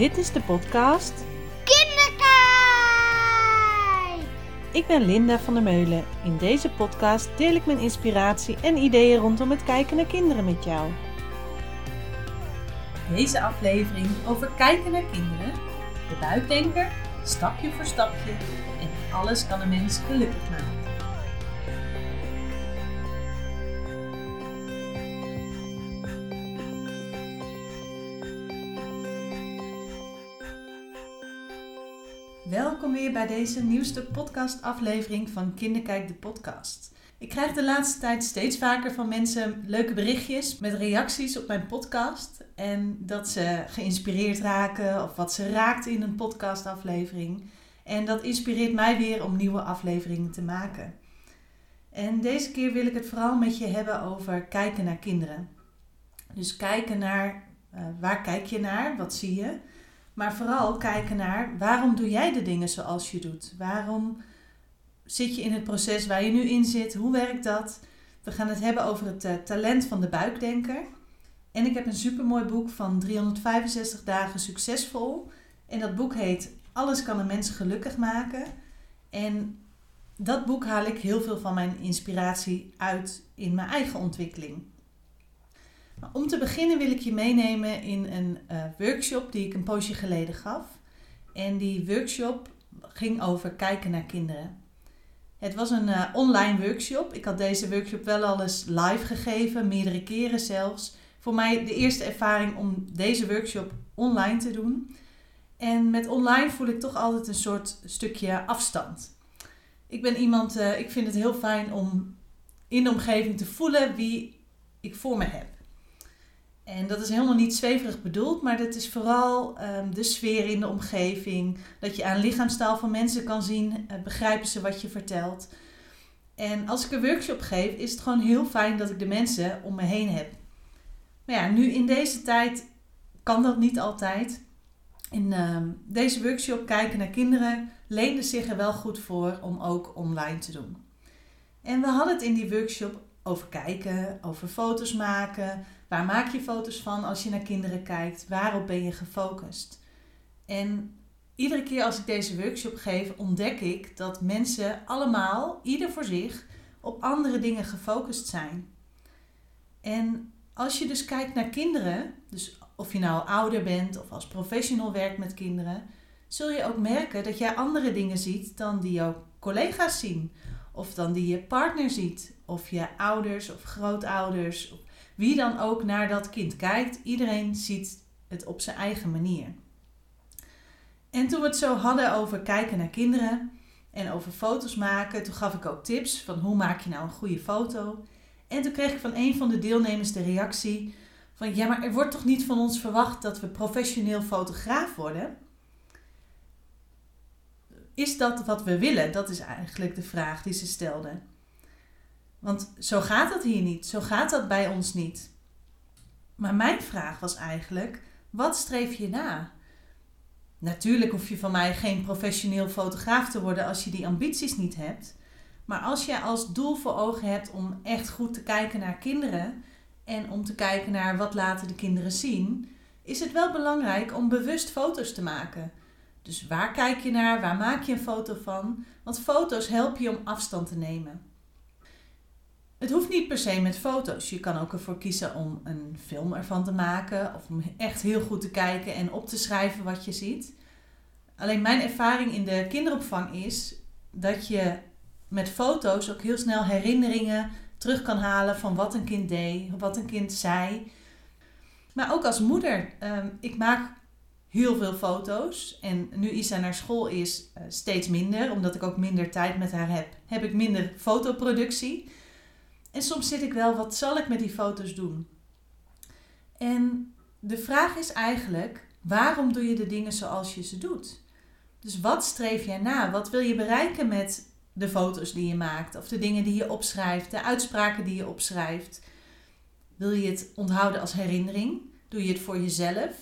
Dit is de podcast Kinderkijk! Ik ben Linda van der Meulen. In deze podcast deel ik mijn inspiratie en ideeën rondom het kijken naar kinderen met jou. Deze aflevering over kijken naar kinderen, de buikdenker, stapje voor stapje en alles kan een mens gelukkig maken. Welkom weer bij deze nieuwste podcastaflevering van Kinderkijk de podcast. Ik krijg de laatste tijd steeds vaker van mensen leuke berichtjes met reacties op mijn podcast. En dat ze geïnspireerd raken of wat ze raakt in een podcastaflevering. En dat inspireert mij weer om nieuwe afleveringen te maken. En deze keer wil ik het vooral met je hebben over kijken naar kinderen. Dus kijken naar uh, waar kijk je naar, wat zie je. Maar vooral kijken naar waarom doe jij de dingen zoals je doet? Waarom zit je in het proces waar je nu in zit? Hoe werkt dat? We gaan het hebben over het uh, talent van de buikdenker. En ik heb een supermooi boek van 365 dagen succesvol. En dat boek heet Alles kan een mens gelukkig maken. En dat boek haal ik heel veel van mijn inspiratie uit in mijn eigen ontwikkeling. Om te beginnen wil ik je meenemen in een uh, workshop die ik een poosje geleden gaf. En die workshop ging over kijken naar kinderen. Het was een uh, online workshop. Ik had deze workshop wel al eens live gegeven, meerdere keren zelfs. Voor mij de eerste ervaring om deze workshop online te doen. En met online voel ik toch altijd een soort stukje afstand. Ik ben iemand, uh, ik vind het heel fijn om in de omgeving te voelen wie ik voor me heb. En dat is helemaal niet zweverig bedoeld, maar dat is vooral um, de sfeer in de omgeving. Dat je aan lichaamstaal van mensen kan zien, uh, begrijpen ze wat je vertelt. En als ik een workshop geef, is het gewoon heel fijn dat ik de mensen om me heen heb. Maar ja, nu in deze tijd kan dat niet altijd. In uh, deze workshop kijken naar kinderen leende zich er wel goed voor om ook online te doen. En we hadden het in die workshop over kijken, over foto's maken, Waar maak je foto's van als je naar kinderen kijkt? Waarop ben je gefocust? En iedere keer als ik deze workshop geef, ontdek ik dat mensen allemaal, ieder voor zich, op andere dingen gefocust zijn. En als je dus kijkt naar kinderen, dus of je nou ouder bent of als professional werkt met kinderen, zul je ook merken dat jij andere dingen ziet dan die jouw collega's zien. Of dan die je partner ziet, of je ouders of grootouders, wie dan ook naar dat kind kijkt, iedereen ziet het op zijn eigen manier. En toen we het zo hadden over kijken naar kinderen en over foto's maken, toen gaf ik ook tips van hoe maak je nou een goede foto. En toen kreeg ik van een van de deelnemers de reactie van ja, maar er wordt toch niet van ons verwacht dat we professioneel fotograaf worden? Is dat wat we willen? Dat is eigenlijk de vraag die ze stelden. Want zo gaat dat hier niet. Zo gaat dat bij ons niet. Maar mijn vraag was eigenlijk: wat streef je na? Natuurlijk hoef je van mij geen professioneel fotograaf te worden als je die ambities niet hebt. Maar als je als doel voor ogen hebt om echt goed te kijken naar kinderen en om te kijken naar wat laten de kinderen zien, is het wel belangrijk om bewust foto's te maken. Dus waar kijk je naar? Waar maak je een foto van? Want foto's helpen je om afstand te nemen. Het hoeft niet per se met foto's. Je kan ook ervoor kiezen om een film ervan te maken of om echt heel goed te kijken en op te schrijven wat je ziet. Alleen mijn ervaring in de kinderopvang is dat je met foto's ook heel snel herinneringen terug kan halen van wat een kind deed, wat een kind zei. Maar ook als moeder, ehm, ik maak heel veel foto's. En nu Isa naar school is, uh, steeds minder, omdat ik ook minder tijd met haar heb, heb ik minder fotoproductie. En soms zit ik wel, wat zal ik met die foto's doen? En de vraag is eigenlijk, waarom doe je de dingen zoals je ze doet? Dus wat streef jij na? Wat wil je bereiken met de foto's die je maakt? Of de dingen die je opschrijft, de uitspraken die je opschrijft? Wil je het onthouden als herinnering? Doe je het voor jezelf?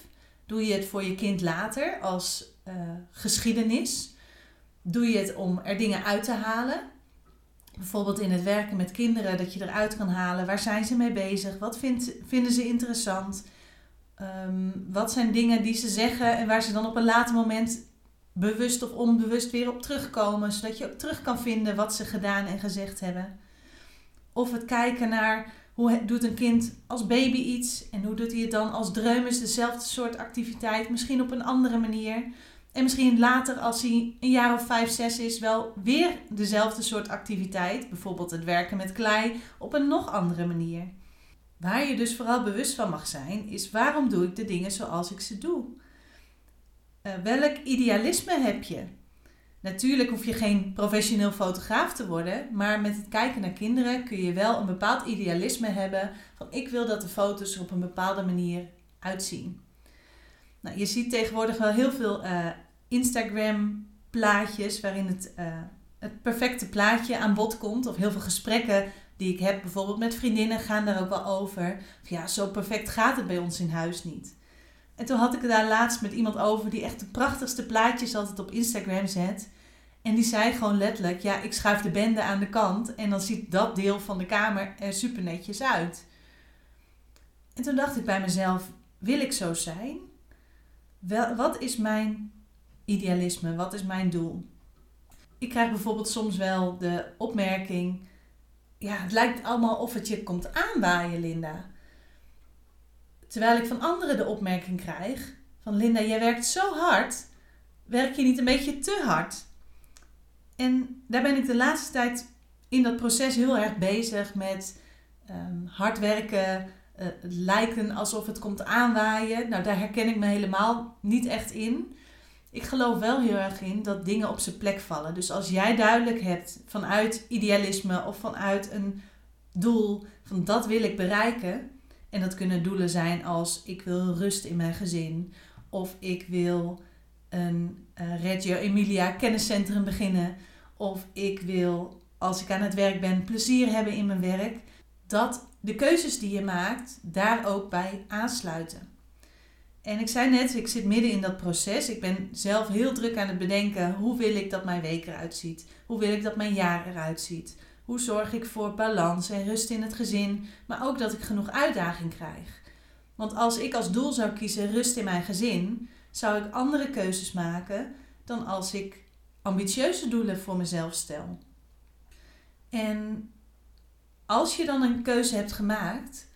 Doe je het voor je kind later als uh, geschiedenis? Doe je het om er dingen uit te halen? Bijvoorbeeld in het werken met kinderen, dat je eruit kan halen waar zijn ze mee bezig, wat vindt, vinden ze interessant, Ehm, wat zijn dingen die ze zeggen en waar ze dan op een later moment bewust of onbewust weer op terugkomen, zodat je ook terug kan vinden wat ze gedaan en gezegd hebben. Of het kijken naar hoe doet een kind als baby iets en hoe doet hij het dan als dreumes, dezelfde soort activiteit, misschien op een andere manier. En misschien later, als hij een jaar of vijf, zes is, wel weer dezelfde soort activiteit. Bijvoorbeeld het werken met klei op een nog andere manier. Waar je dus vooral bewust van mag zijn, is waarom doe ik de dingen zoals ik ze doe? Uh, welk idealisme heb je? Natuurlijk hoef je geen professioneel fotograaf te worden, maar met het kijken naar kinderen kun je wel een bepaald idealisme hebben van ik wil dat de foto's er op een bepaalde manier uitzien. Nou, je ziet tegenwoordig wel heel veel uh, Instagram plaatjes waarin het, uh, het perfecte plaatje aan bod komt. Of heel veel gesprekken die ik heb bijvoorbeeld met vriendinnen gaan daar ook wel over. Of ja, zo perfect gaat het bij ons in huis niet. En toen had ik het daar laatst met iemand over die echt de prachtigste plaatjes altijd op Instagram zet. En die zei gewoon letterlijk: Ja, ik schuif de bende aan de kant en dan ziet dat deel van de kamer er super netjes uit. En toen dacht ik bij mezelf: Wil ik zo zijn? Wel, wat is mijn idealisme? Wat is mijn doel? Ik krijg bijvoorbeeld soms wel de opmerking: Ja, het lijkt allemaal of het je komt aanwaaien, Linda. Terwijl ik van anderen de opmerking krijg: van Linda, jij werkt zo hard. Werk je niet een beetje te hard? En daar ben ik de laatste tijd in dat proces heel erg bezig met um, hard werken, uh, lijken alsof het komt aanwaaien. Nou, daar herken ik me helemaal niet echt in. Ik geloof wel heel erg in dat dingen op zijn plek vallen. Dus als jij duidelijk hebt vanuit idealisme of vanuit een doel van dat wil ik bereiken. En dat kunnen doelen zijn als ik wil rust in mijn gezin. Of ik wil een uh, Reggio Emilia kenniscentrum beginnen. Of ik wil, als ik aan het werk ben, plezier hebben in mijn werk. Dat de keuzes die je maakt daar ook bij aansluiten. En ik zei net, ik zit midden in dat proces. Ik ben zelf heel druk aan het bedenken hoe wil ik dat mijn week eruit ziet. Hoe wil ik dat mijn jaar eruit ziet. Hoe zorg ik voor balans en rust in het gezin, maar ook dat ik genoeg uitdaging krijg. Want als ik als doel zou kiezen rust in mijn gezin, zou ik andere keuzes maken dan als ik ambitieuze doelen voor mezelf stel. En als je dan een keuze hebt gemaakt,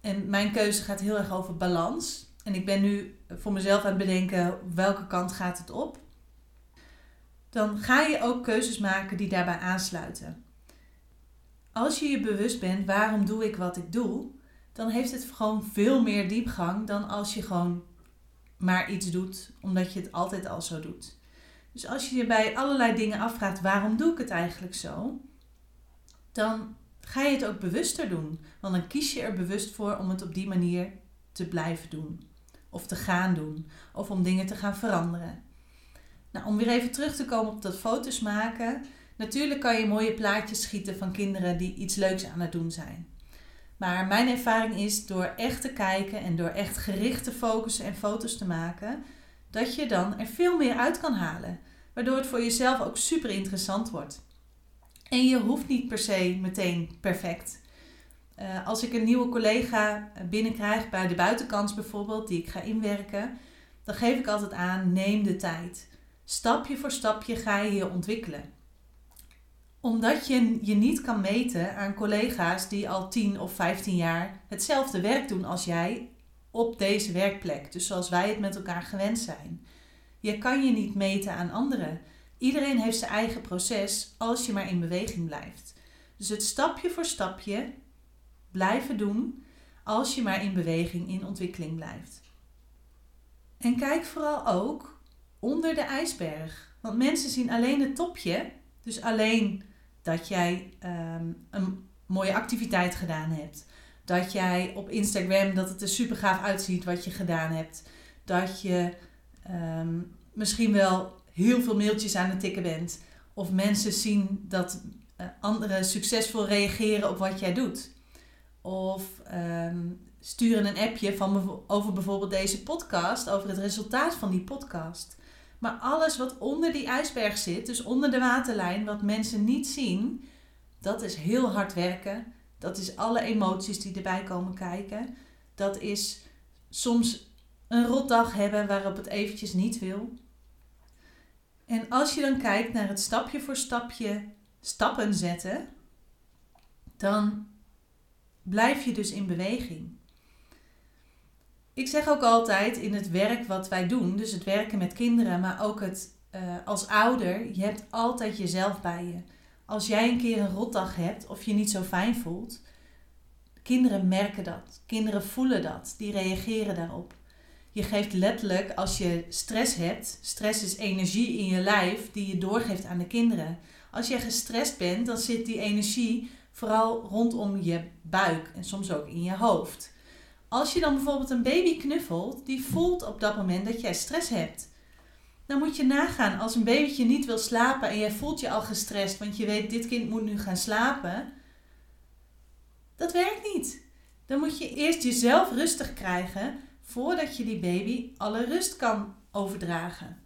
en mijn keuze gaat heel erg over balans, en ik ben nu voor mezelf aan het bedenken welke kant gaat het op, dan ga je ook keuzes maken die daarbij aansluiten. Als je je bewust bent waarom doe ik wat ik doe, dan heeft het gewoon veel meer diepgang dan als je gewoon maar iets doet omdat je het altijd al zo doet. Dus als je je bij allerlei dingen afvraagt waarom doe ik het eigenlijk zo, dan ga je het ook bewuster doen. Want dan kies je er bewust voor om het op die manier te blijven doen. Of te gaan doen. Of om dingen te gaan veranderen. Nou, om weer even terug te komen op dat foto's maken. Natuurlijk kan je mooie plaatjes schieten van kinderen die iets leuks aan het doen zijn. Maar mijn ervaring is door echt te kijken en door echt gericht te focussen en foto's te maken, dat je dan er veel meer uit kan halen. Waardoor het voor jezelf ook super interessant wordt. En je hoeft niet per se meteen perfect. Uh, als ik een nieuwe collega binnenkrijg bij de buitenkans bijvoorbeeld, die ik ga inwerken, dan geef ik altijd aan: neem de tijd. Stapje voor stapje ga je je ontwikkelen. Omdat je je niet kan meten aan collega's die al 10 of 15 jaar hetzelfde werk doen als jij op deze werkplek. Dus zoals wij het met elkaar gewend zijn. Je kan je niet meten aan anderen. Iedereen heeft zijn eigen proces als je maar in beweging blijft. Dus het stapje voor stapje blijven doen als je maar in beweging, in ontwikkeling blijft. En kijk vooral ook onder de ijsberg. Want mensen zien alleen het topje, dus alleen dat jij um, een mooie activiteit gedaan hebt. Dat jij op Instagram dat het er super gaaf uitziet wat je gedaan hebt. Dat je um, misschien wel heel veel mailtjes aan het tikken bent. Of mensen zien dat uh, anderen succesvol reageren op wat jij doet. Of um, sturen een appje van, over bijvoorbeeld deze podcast, over het resultaat van die podcast. Maar alles wat onder die ijsberg zit, dus onder de waterlijn, wat mensen niet zien, dat is heel hard werken. Dat is alle emoties die erbij komen kijken. Dat is soms een rotdag hebben waarop het eventjes niet wil. En als je dan kijkt naar het stapje voor stapje stappen zetten, dan blijf je dus in beweging. Ik zeg ook altijd in het werk wat wij doen, dus het werken met kinderen, maar ook het uh, als ouder, je hebt altijd jezelf bij je. Als jij een keer een rotdag hebt of je niet zo fijn voelt, kinderen merken dat. Kinderen voelen dat. Die reageren daarop. Je geeft letterlijk, als je stress hebt, stress is energie in je lijf die je doorgeeft aan de kinderen. Als je gestrest bent, dan zit die energie vooral rondom je buik en soms ook in je hoofd. Als je dan bijvoorbeeld een baby knuffelt, die voelt op dat moment dat jij stress hebt. Dan moet je nagaan, als een babytje niet wil slapen en jij voelt je al gestrest, want je weet dit kind moet nu gaan slapen. Dat werkt niet. Dan moet je eerst jezelf rustig krijgen voordat je die baby alle rust kan overdragen.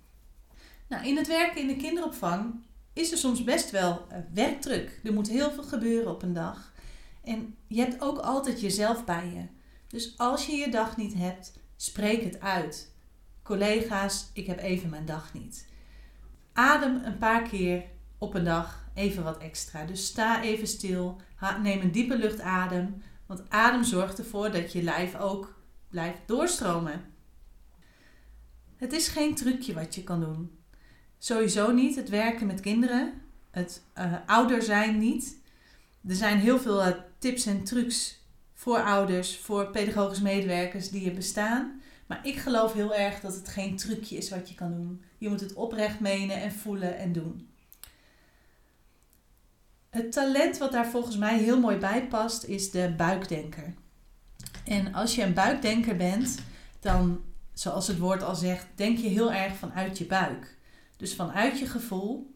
Nou, in het werken in de kinderopvang is er soms best wel uh, werkdruk. Er moet heel veel gebeuren op een dag. En je hebt ook altijd jezelf bij je. Dus als je je dag niet hebt, spreek het uit. Collega's, ik heb even mijn dag niet. Adem een paar keer op een dag even wat extra. Dus sta even stil, neem een diepe luchtadem. Want adem zorgt ervoor dat je lijf ook blijft doorstromen. Het is geen trucje wat je kan doen. Sowieso niet het werken met kinderen, het uh, ouder zijn niet. Er zijn heel veel uh, tips en trucs voor ouders, voor pedagogisch medewerkers die er bestaan. Maar ik geloof heel erg dat het geen trucje is wat je kan doen. Je moet het oprecht menen en voelen en doen. Het talent wat daar volgens mij heel mooi bij past is de buikdenker. En als je een buikdenker bent, dan, zoals het woord al zegt, denk je heel erg vanuit je buik. Dus vanuit je gevoel,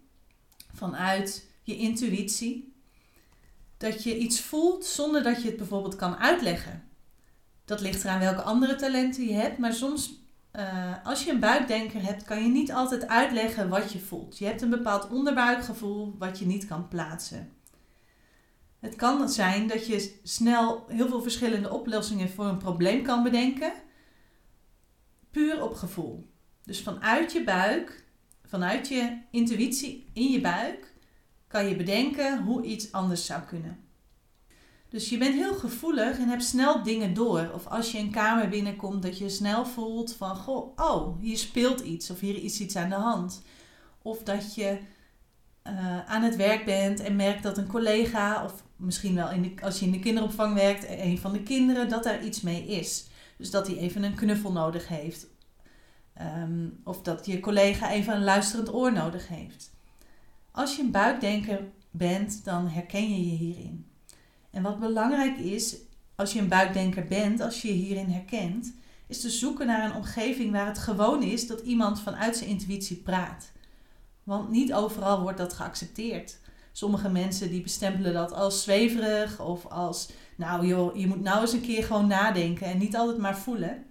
vanuit je intuïtie. Dat je iets voelt zonder dat je het bijvoorbeeld kan uitleggen. Dat ligt eraan welke andere talenten je hebt, maar soms uh, als je een buikdenker hebt, kan je niet altijd uitleggen wat je voelt. Je hebt een bepaald onderbuikgevoel wat je niet kan plaatsen. Het kan zijn dat je snel heel veel verschillende oplossingen voor een probleem kan bedenken, puur op gevoel. Dus vanuit je buik, vanuit je intuïtie in je buik, kan je bedenken hoe iets anders zou kunnen. Dus je bent heel gevoelig en hebt snel dingen door. Of als je een kamer binnenkomt, dat je snel voelt van, oh, hier speelt iets of hier is iets aan de hand. Of dat je uh, aan het werk bent en merkt dat een collega, of misschien wel in de, als je in de kinderopvang werkt, een van de kinderen, dat daar iets mee is. Dus dat hij even een knuffel nodig heeft. Um, of dat je collega even een luisterend oor nodig heeft. Als je een buikdenker bent, dan herken je je hierin. En wat belangrijk is, als je een buikdenker bent, als je je hierin herkent, is te zoeken naar een omgeving waar het gewoon is dat iemand vanuit zijn intuïtie praat. Want niet overal wordt dat geaccepteerd. Sommige mensen die bestempelen dat als zweverig of als, nou joh, je moet nou eens een keer gewoon nadenken en niet altijd maar voelen.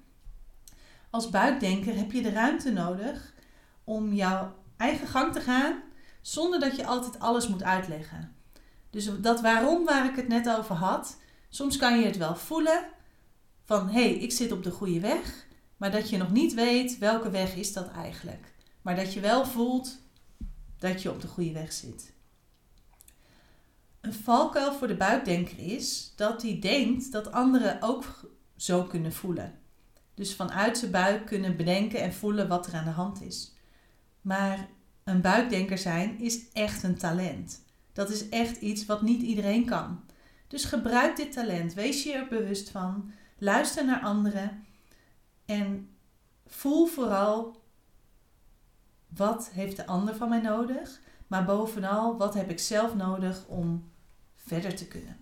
Als buikdenker heb je de ruimte nodig om jouw eigen gang te gaan zonder dat je altijd alles moet uitleggen. Dus dat waarom waar ik het net over had, soms kan je het wel voelen van hé, hey, ik zit op de goede weg, maar dat je nog niet weet welke weg is dat eigenlijk. Maar dat je wel voelt dat je op de goede weg zit. Een valkuil voor de buikdenker is dat hij denkt dat anderen ook zo kunnen voelen. Dus vanuit zijn buik kunnen bedenken en voelen wat er aan de hand is. Maar een buikdenker zijn is echt een talent. Dat is echt iets wat niet iedereen kan. Dus gebruik dit talent. Wees je er bewust van. Luister naar anderen. En voel vooral wat heeft de ander van mij nodig. Maar bovenal, wat heb ik zelf nodig om verder te kunnen?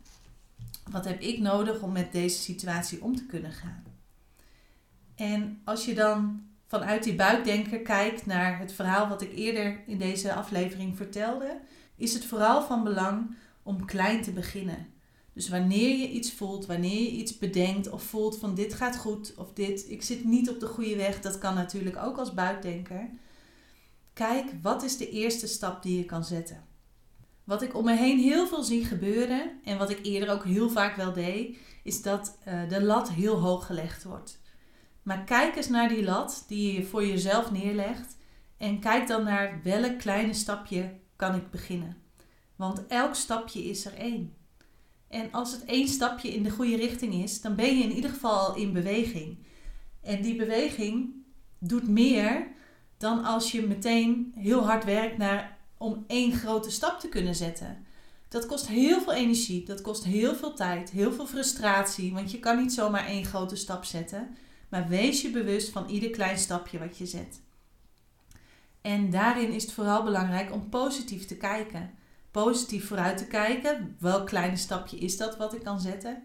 Wat heb ik nodig om met deze situatie om te kunnen gaan? En als je dan vanuit die buikdenker kijkt naar het verhaal wat ik eerder in deze aflevering vertelde, is het vooral van belang om klein te beginnen. Dus wanneer je iets voelt, wanneer je iets bedenkt of voelt van dit gaat goed of dit, ik zit niet op de goede weg, dat kan natuurlijk ook als buikdenker. Kijk, wat is de eerste stap die je kan zetten? Wat ik om me heen heel veel zie gebeuren en wat ik eerder ook heel vaak wel deed, is dat uh, de lat heel hoog gelegd wordt. Maar kijk eens naar die lat die je voor jezelf neerlegt. En kijk dan naar welk kleine stapje kan ik beginnen. Want elk stapje is er één. En als het één stapje in de goede richting is, dan ben je in ieder geval in beweging. En die beweging doet meer dan als je meteen heel hard werkt naar, om één grote stap te kunnen zetten. Dat kost heel veel energie, dat kost heel veel tijd, heel veel frustratie, want je kan niet zomaar één grote stap zetten. Maar wees je bewust van ieder klein stapje wat je zet. En daarin is het vooral belangrijk om positief te kijken. Positief vooruit te kijken. Welk kleine stapje is dat wat ik kan zetten?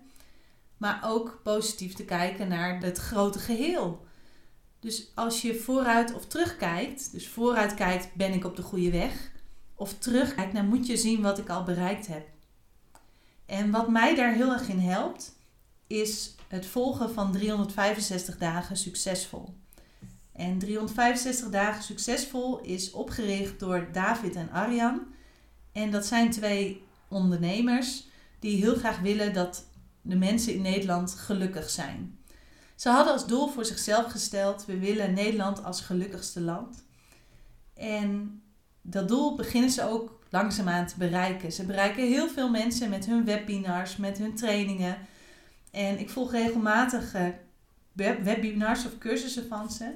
Maar ook positief te kijken naar het grote geheel. Dus als je vooruit of terugkijkt, dus vooruit kijkt, ben ik op de goede weg? Of terugkijkt, dan moet je zien wat ik al bereikt heb. En wat mij daar heel erg in helpt, is het volgen van 365 dagen succesvol. En 365 dagen succesvol is opgericht door David en Arjan. En dat zijn twee ondernemers die heel graag willen dat de mensen in Nederland gelukkig zijn. Ze hadden als doel voor zichzelf gesteld: we willen Nederland als gelukkigste land. En dat doel beginnen ze ook langzaamaan te bereiken. Ze bereiken heel veel mensen met hun webinars, met hun trainingen. En ik volg regelmatig eh, webinars of cursussen van ze.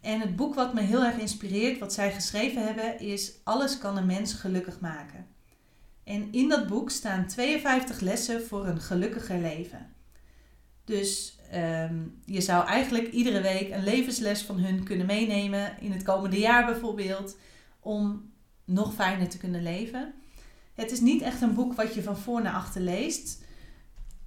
En het boek wat me heel erg inspireert, wat zij geschreven hebben, is Alles kan een mens gelukkig maken. En in dat boek staan 52 lessen voor een gelukkiger leven. Dus ehm, je zou eigenlijk iedere week een levensles van hun kunnen meenemen, in het komende jaar bijvoorbeeld, om nog fijner te kunnen leven. Het is niet echt een boek wat je van voor naar achter leest.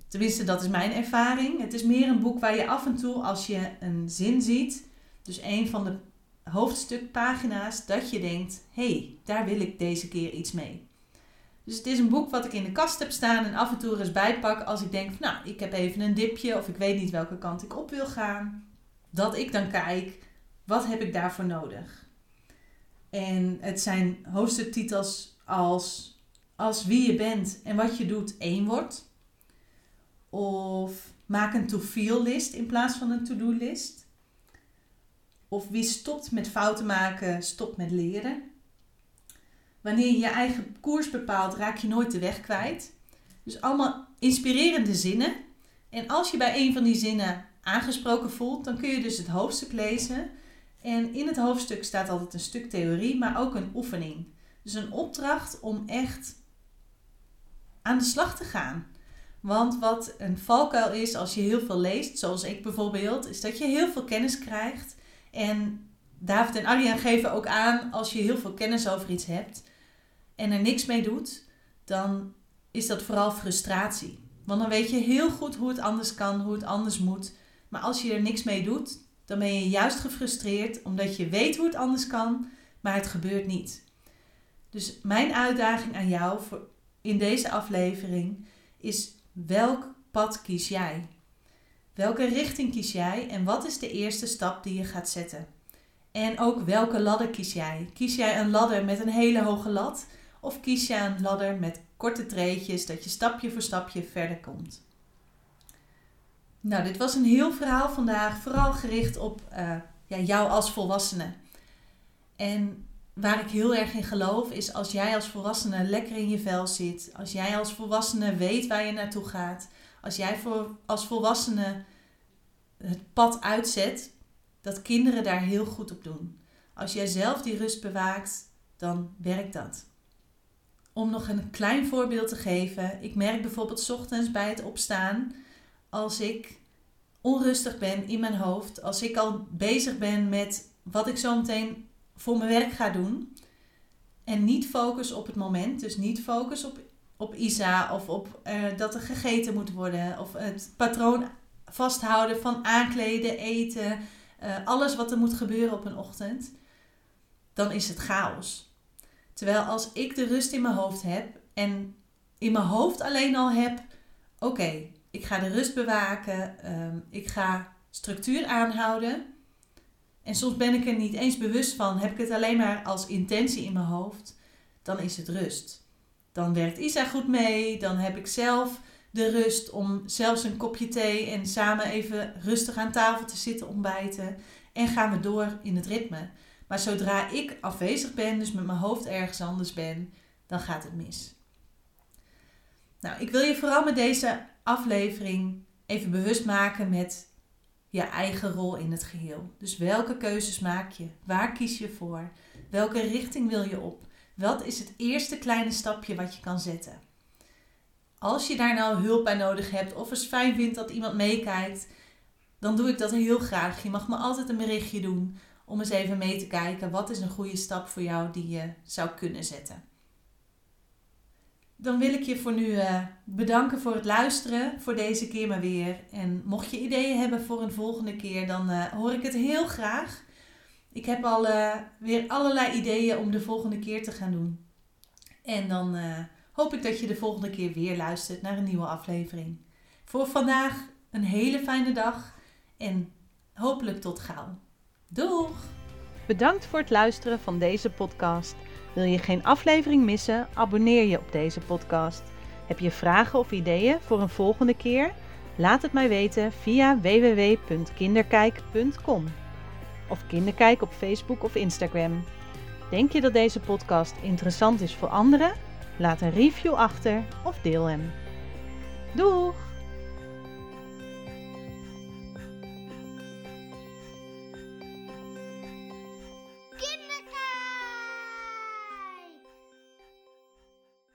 Tenminste, dat is mijn ervaring. Het is meer een boek waar je af en toe, als je een zin ziet, dus een van de hoofdstukpagina's, dat je denkt: hé, hey, daar wil ik deze keer iets mee. Dus het is een boek wat ik in de kast heb staan en af en toe er eens bijpak als ik denk: nou, ik heb even een dipje of ik weet niet welke kant ik op wil gaan. Dat ik dan kijk: wat heb ik daarvoor nodig? En het zijn hoofdstuktitels als Als wie je bent en wat je doet één wordt. Of maak een to-feel list in plaats van een to-do list. Of wie stopt met fouten maken, stopt met leren. Wanneer je je eigen koers bepaalt, raak je nooit de weg kwijt. Dus allemaal inspirerende zinnen. En als je bij een van die zinnen aangesproken voelt, dan kun je dus het hoofdstuk lezen. En in het hoofdstuk staat altijd een stuk theorie, maar ook een oefening. Dus een opdracht om echt aan de slag te gaan. Want wat een valkuil is als je heel veel leest, zoals ik bijvoorbeeld, is dat je heel veel kennis krijgt. En David en Arjan geven ook aan, als je heel veel kennis over iets hebt en er niks mee doet, dan is dat vooral frustratie. Want dan weet je heel goed hoe het anders kan, hoe het anders moet. Maar als je er niks mee doet, dan ben je juist gefrustreerd omdat je weet hoe het anders kan, maar het gebeurt niet. Dus mijn uitdaging aan jou voor in deze aflevering is welk pad kies jij? Welke richting kies jij en wat is de eerste stap die je gaat zetten? En ook welke ladder kies jij? Kies jij een ladder met een hele hoge lat of kies jij een ladder met korte treetjes dat je stapje voor stapje verder komt? Nou, dit was een heel verhaal vandaag, vooral gericht op uh, ja, jou als volwassene. En waar ik heel erg in geloof is als jij als volwassene lekker in je vel zit, als jij als volwassene weet waar je naartoe gaat, als jij voor, als volwassene het pad uitzet, dat kinderen daar heel goed op doen. Als jij zelf die rust bewaakt, dan werkt dat. Om nog een klein voorbeeld te geven, ik merk bijvoorbeeld ochtends bij het opstaan als ik onrustig ben in mijn hoofd, als ik al bezig ben met wat ik zo meteen voor mijn werk ga doen. En niet focus op het moment, dus niet focus op, op Isa of op uh, dat er gegeten moet worden of het patroon vasthouden van aankleden, eten, uh, alles wat er moet gebeuren op een ochtend, dan is het chaos. Terwijl als ik de rust in mijn hoofd heb en in mijn hoofd alleen al heb, oké, ik ga de rust bewaken. Um, ik ga structuur aanhouden. En soms ben ik er niet eens bewust van. Heb ik het alleen maar als intentie in mijn hoofd. Dan is het rust. Dan werkt Isa goed mee. Dan heb ik zelf de rust om zelfs een kopje thee en samen even rustig aan tafel te zitten ontbijten. En gaan we door in het ritme. Maar zodra ik afwezig ben, dus met mijn hoofd ergens anders ben, dan gaat het mis. Nou, ik wil je vooral met deze aflevering even bewust maken met je eigen rol in het geheel. Dus welke keuzes maak je? Waar kies je voor? Welke richting wil je op? Wat is het eerste kleine stapje wat je kan zetten? Als je daar nou hulp bij nodig hebt of eens fijn vindt dat iemand meekijkt, dan doe ik dat heel graag. Je mag me altijd een berichtje doen om eens even mee te kijken wat is een goede stap voor jou die je zou kunnen zetten. Dan wil ik je voor nu uh, bedanken voor het luisteren voor deze keer maar weer. En mocht je ideeën hebben voor een volgende keer, dan uh, hoor ik het heel graag. Ik heb al uh, weer allerlei ideeën om de volgende keer te gaan doen. En dan hoop ik dat je de volgende keer weer luistert naar een nieuwe aflevering. Voor vandaag een hele fijne dag en hopelijk tot gauw. Doeg! Bedankt voor het luisteren van deze podcast. Wil je geen aflevering missen? Abonneer je op deze podcast. Heb je vragen of ideeën voor een volgende keer? Laat het mij weten via www.kinderkijk.com of Kinderkijk op Facebook of Instagram. Denk je dat deze podcast interessant is voor anderen? Laat een review achter of deel hem. Doeg!